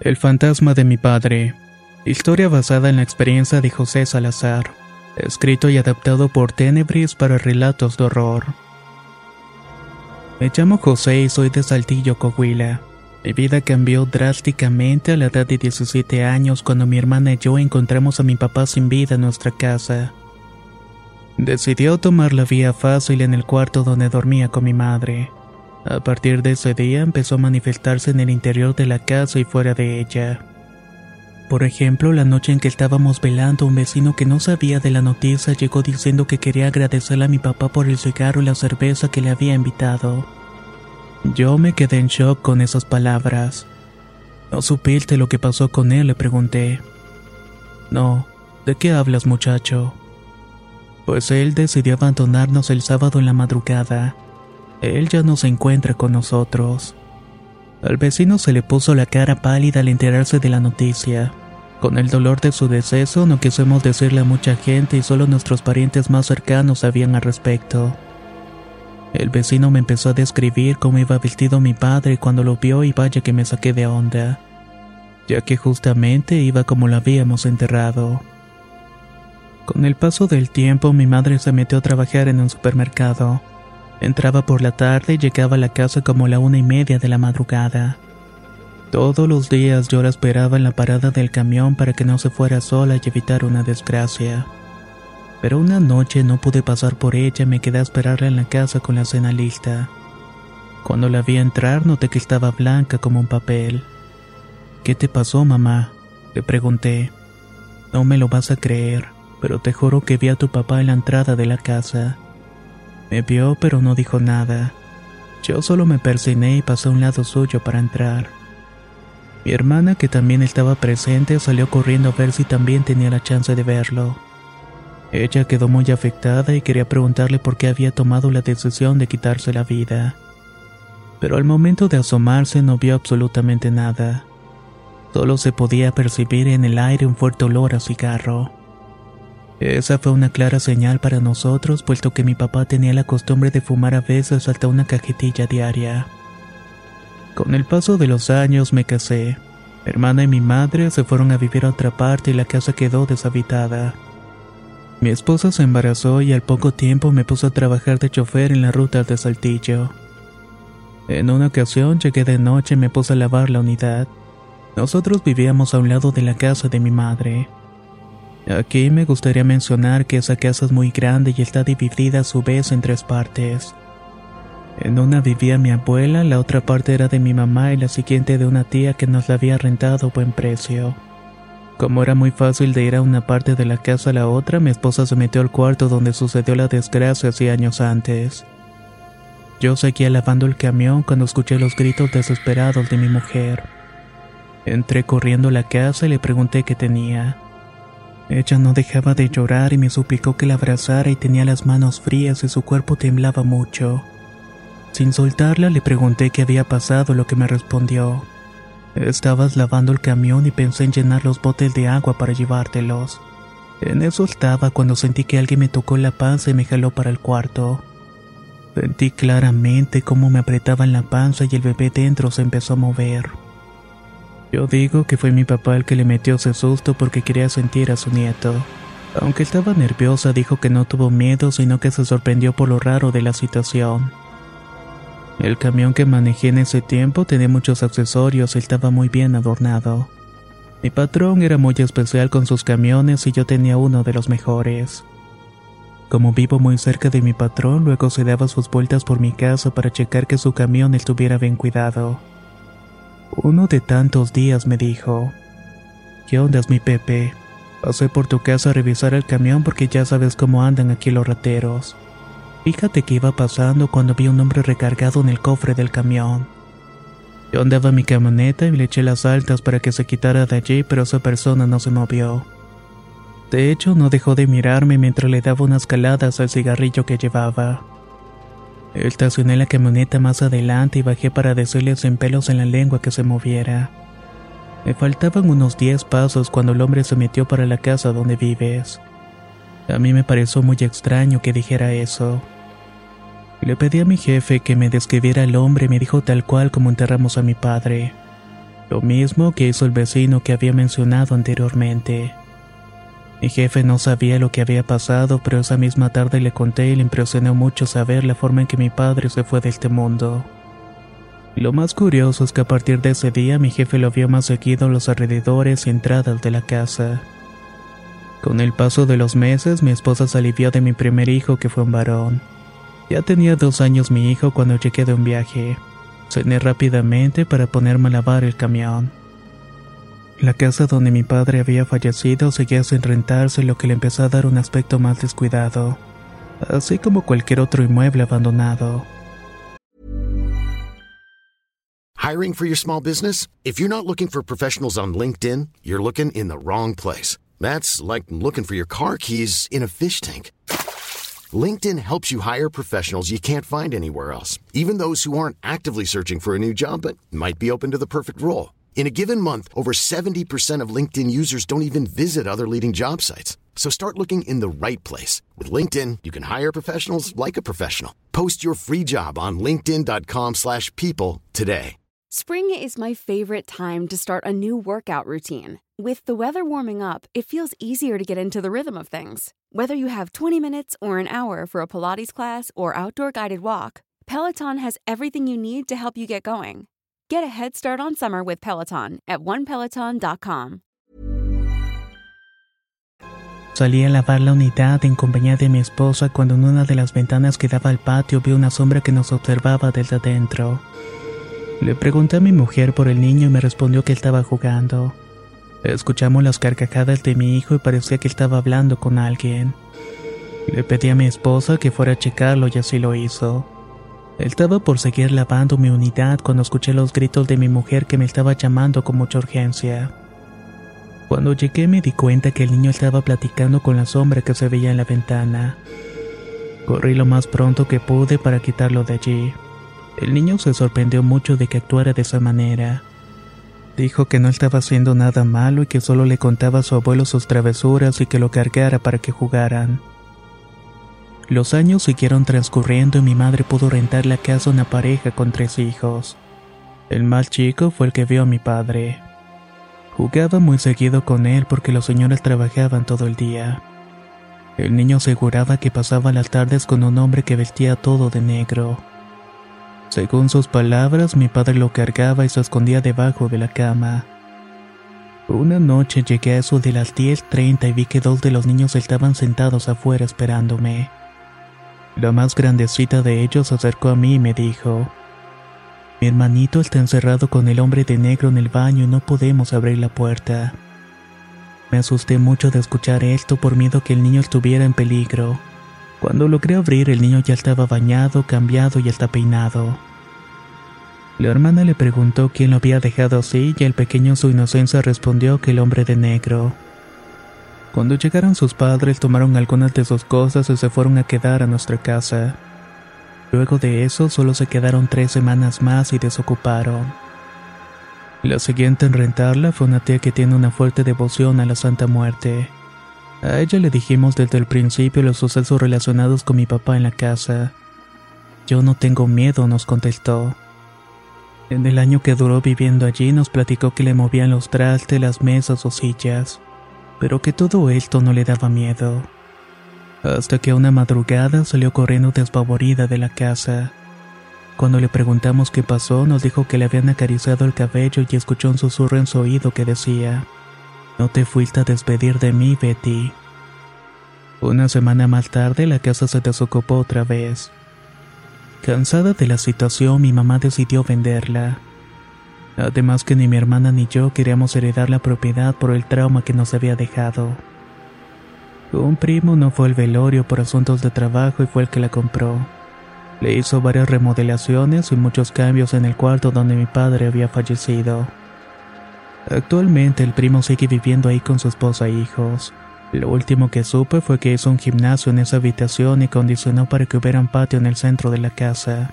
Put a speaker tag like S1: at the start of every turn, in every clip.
S1: El fantasma de mi padre. Historia basada en la experiencia de José Salazar. Escrito y adaptado por Tenebris para relatos de horror. Me llamo José y soy de Saltillo, Coahuila. Mi vida cambió drásticamente a la edad de 17 años cuando mi hermana y yo encontramos a mi papá sin vida en nuestra casa. Decidió tomar la vía fácil en el cuarto donde dormía con mi madre. A partir de ese día empezó a manifestarse en el interior de la casa y fuera de ella. Por ejemplo, la noche en que estábamos velando, un vecino que no sabía de la noticia llegó diciendo que quería agradecerle a mi papá por el cigarro y la cerveza que le había invitado. Yo me quedé en shock con esas palabras. ¿No supiste lo que pasó con él? le pregunté. No, ¿de qué hablas muchacho? Pues él decidió abandonarnos el sábado en la madrugada. Él ya no se encuentra con nosotros. Al vecino se le puso la cara pálida al enterarse de la noticia. Con el dolor de su deceso no quisimos decirle a mucha gente y solo nuestros parientes más cercanos sabían al respecto. El vecino me empezó a describir cómo iba vestido mi padre cuando lo vio y vaya que me saqué de onda, ya que justamente iba como lo habíamos enterrado. Con el paso del tiempo mi madre se metió a trabajar en un supermercado. Entraba por la tarde y llegaba a la casa como la una y media de la madrugada. Todos los días yo la esperaba en la parada del camión para que no se fuera sola y evitar una desgracia. Pero una noche no pude pasar por ella y me quedé a esperarla en la casa con la cena lista. Cuando la vi entrar noté que estaba blanca como un papel. ¿Qué te pasó, mamá? Le pregunté. No me lo vas a creer, pero te juro que vi a tu papá en la entrada de la casa. Me vio pero no dijo nada. Yo solo me persiné y pasé a un lado suyo para entrar. Mi hermana, que también estaba presente, salió corriendo a ver si también tenía la chance de verlo. Ella quedó muy afectada y quería preguntarle por qué había tomado la decisión de quitarse la vida. Pero al momento de asomarse no vio absolutamente nada. Solo se podía percibir en el aire un fuerte olor a cigarro. Esa fue una clara señal para nosotros, puesto que mi papá tenía la costumbre de fumar a veces hasta una cajetilla diaria. Con el paso de los años me casé. Mi hermana y mi madre se fueron a vivir a otra parte y la casa quedó deshabitada. Mi esposa se embarazó y al poco tiempo me puso a trabajar de chofer en la ruta de Saltillo. En una ocasión llegué de noche y me puse a lavar la unidad. Nosotros vivíamos a un lado de la casa de mi madre. Aquí me gustaría mencionar que esa casa es muy grande y está dividida a su vez en tres partes. En una vivía mi abuela, la otra parte era de mi mamá y la siguiente de una tía que nos la había rentado a buen precio. Como era muy fácil de ir a una parte de la casa a la otra, mi esposa se metió al cuarto donde sucedió la desgracia hace años antes. Yo seguía lavando el camión cuando escuché los gritos desesperados de mi mujer. Entré corriendo a la casa y le pregunté qué tenía. Ella no dejaba de llorar y me suplicó que la abrazara y tenía las manos frías y su cuerpo temblaba mucho. Sin soltarla le pregunté qué había pasado, lo que me respondió. Estabas lavando el camión y pensé en llenar los botes de agua para llevártelos. En eso estaba cuando sentí que alguien me tocó la panza y me jaló para el cuarto. Sentí claramente cómo me apretaban la panza y el bebé dentro se empezó a mover. Yo digo que fue mi papá el que le metió ese susto porque quería sentir a su nieto. Aunque estaba nerviosa, dijo que no tuvo miedo, sino que se sorprendió por lo raro de la situación. El camión que manejé en ese tiempo tenía muchos accesorios y estaba muy bien adornado. Mi patrón era muy especial con sus camiones y yo tenía uno de los mejores. Como vivo muy cerca de mi patrón, luego se daba sus vueltas por mi casa para checar que su camión estuviera bien cuidado. Uno de tantos días me dijo, ¿Qué onda, mi Pepe? Pasé por tu casa a revisar el camión porque ya sabes cómo andan aquí los rateros. Fíjate que iba pasando cuando vi un hombre recargado en el cofre del camión. Yo andaba en mi camioneta y le eché las altas para que se quitara de allí, pero esa persona no se movió. De hecho, no dejó de mirarme mientras le daba unas caladas al cigarrillo que llevaba. Estacioné la camioneta más adelante y bajé para decirle sin pelos en la lengua que se moviera. Me faltaban unos diez pasos cuando el hombre se metió para la casa donde vives. A mí me pareció muy extraño que dijera eso. Le pedí a mi jefe que me describiera al hombre y me dijo tal cual como enterramos a mi padre. Lo mismo que hizo el vecino que había mencionado anteriormente. Mi jefe no sabía lo que había pasado, pero esa misma tarde le conté y le impresionó mucho saber la forma en que mi padre se fue de este mundo. Lo más curioso es que a partir de ese día mi jefe lo vio más seguido en los alrededores y entradas de la casa. Con el paso de los meses, mi esposa se alivió de mi primer hijo que fue un varón. Ya tenía dos años mi hijo cuando llegué de un viaje. Cené rápidamente para ponerme a lavar el camión. La casa donde mi padre había fallecido seguía sin rentarse, lo que le empezó a dar un aspecto más descuidado, así como cualquier otro inmueble abandonado.
S2: Hiring for your small business? If you're not looking for professionals on LinkedIn, you're looking in the wrong place. That's like looking for your car keys in a fish tank. LinkedIn helps you hire professionals you can't find anywhere else, even those who aren't actively searching for a new job but might be open to the perfect role. In a given month, over 70% of LinkedIn users don't even visit other leading job sites. So start looking in the right place. With LinkedIn, you can hire professionals like a professional. Post your free job on linkedin.com slash people today.
S3: Spring is my favorite time to start a new workout routine. With the weather warming up, it feels easier to get into the rhythm of things. Whether you have 20 minutes or an hour for a Pilates class or outdoor guided walk, Peloton has everything you need to help you get going. Get a head start on summer with Peloton at onepeloton.com.
S1: Salí a lavar la unidad en compañía de mi esposa cuando en una de las ventanas que daba al patio vi una sombra que nos observaba desde adentro. Le pregunté a mi mujer por el niño y me respondió que estaba jugando. Escuchamos las carcajadas de mi hijo y parecía que estaba hablando con alguien. Le pedí a mi esposa que fuera a checarlo y así lo hizo. Estaba por seguir lavando mi unidad cuando escuché los gritos de mi mujer que me estaba llamando con mucha urgencia. Cuando llegué me di cuenta que el niño estaba platicando con la sombra que se veía en la ventana. Corrí lo más pronto que pude para quitarlo de allí. El niño se sorprendió mucho de que actuara de esa manera. Dijo que no estaba haciendo nada malo y que solo le contaba a su abuelo sus travesuras y que lo cargara para que jugaran. Los años siguieron transcurriendo y mi madre pudo rentar la casa a una pareja con tres hijos. El más chico fue el que vio a mi padre. Jugaba muy seguido con él porque los señores trabajaban todo el día. El niño aseguraba que pasaba las tardes con un hombre que vestía todo de negro. Según sus palabras, mi padre lo cargaba y se escondía debajo de la cama. Una noche llegué a eso de las 10.30 y vi que dos de los niños estaban sentados afuera esperándome. La más grandecita de ellos se acercó a mí y me dijo, Mi hermanito está encerrado con el hombre de negro en el baño y no podemos abrir la puerta. Me asusté mucho de escuchar esto por miedo que el niño estuviera en peligro. Cuando logré abrir el niño ya estaba bañado, cambiado y hasta peinado. La hermana le preguntó quién lo había dejado así y el pequeño en su inocencia respondió que el hombre de negro. Cuando llegaron sus padres tomaron algunas de sus cosas y se fueron a quedar a nuestra casa. Luego de eso solo se quedaron tres semanas más y desocuparon. La siguiente en rentarla fue una tía que tiene una fuerte devoción a la Santa Muerte. A ella le dijimos desde el principio los sucesos relacionados con mi papá en la casa. Yo no tengo miedo, nos contestó. En el año que duró viviendo allí nos platicó que le movían los trastes, las mesas o sillas, pero que todo esto no le daba miedo. Hasta que una madrugada salió corriendo despavorida de la casa. Cuando le preguntamos qué pasó, nos dijo que le habían acariciado el cabello y escuchó un susurro en su oído que decía, No te fuiste a despedir de mí, Betty. Una semana más tarde la casa se desocupó otra vez. Cansada de la situación, mi mamá decidió venderla. Además que ni mi hermana ni yo queríamos heredar la propiedad por el trauma que nos había dejado. Un primo no fue al velorio por asuntos de trabajo y fue el que la compró. Le hizo varias remodelaciones y muchos cambios en el cuarto donde mi padre había fallecido. Actualmente el primo sigue viviendo ahí con su esposa e hijos. Lo último que supe fue que hizo un gimnasio en esa habitación y condicionó para que hubiera un patio en el centro de la casa.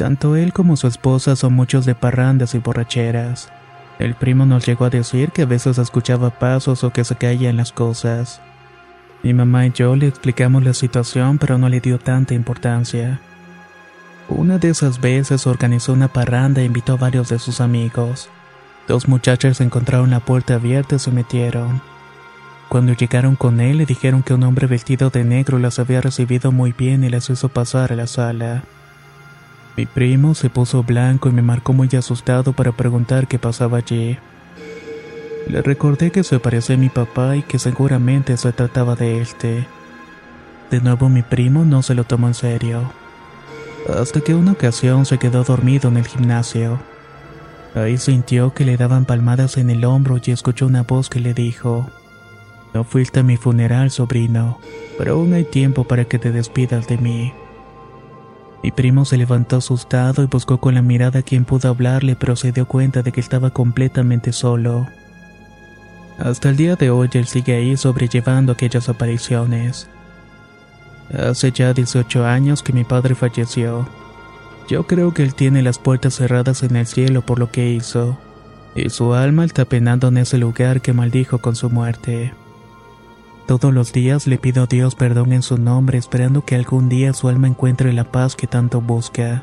S1: Tanto él como su esposa son muchos de parrandas y borracheras. El primo nos llegó a decir que a veces escuchaba pasos o que se caían las cosas. Mi mamá y yo le explicamos la situación pero no le dio tanta importancia. Una de esas veces organizó una parranda e invitó a varios de sus amigos. Dos muchachas encontraron la puerta abierta y se metieron. Cuando llegaron con él le dijeron que un hombre vestido de negro las había recibido muy bien y las hizo pasar a la sala. Mi primo se puso blanco y me marcó muy asustado para preguntar qué pasaba allí. Le recordé que se parecía a mi papá y que seguramente se trataba de este. De nuevo mi primo no se lo tomó en serio. Hasta que una ocasión se quedó dormido en el gimnasio. Ahí sintió que le daban palmadas en el hombro y escuchó una voz que le dijo, no fuiste a mi funeral, sobrino, pero aún hay tiempo para que te despidas de mí. Mi primo se levantó asustado y buscó con la mirada a quien pudo hablarle, pero se dio cuenta de que estaba completamente solo. Hasta el día de hoy él sigue ahí sobrellevando aquellas apariciones. Hace ya 18 años que mi padre falleció. Yo creo que él tiene las puertas cerradas en el cielo por lo que hizo, y su alma está penando en ese lugar que maldijo con su muerte. Todos los días le pido a Dios perdón en su nombre esperando que algún día su alma encuentre la paz que tanto busca.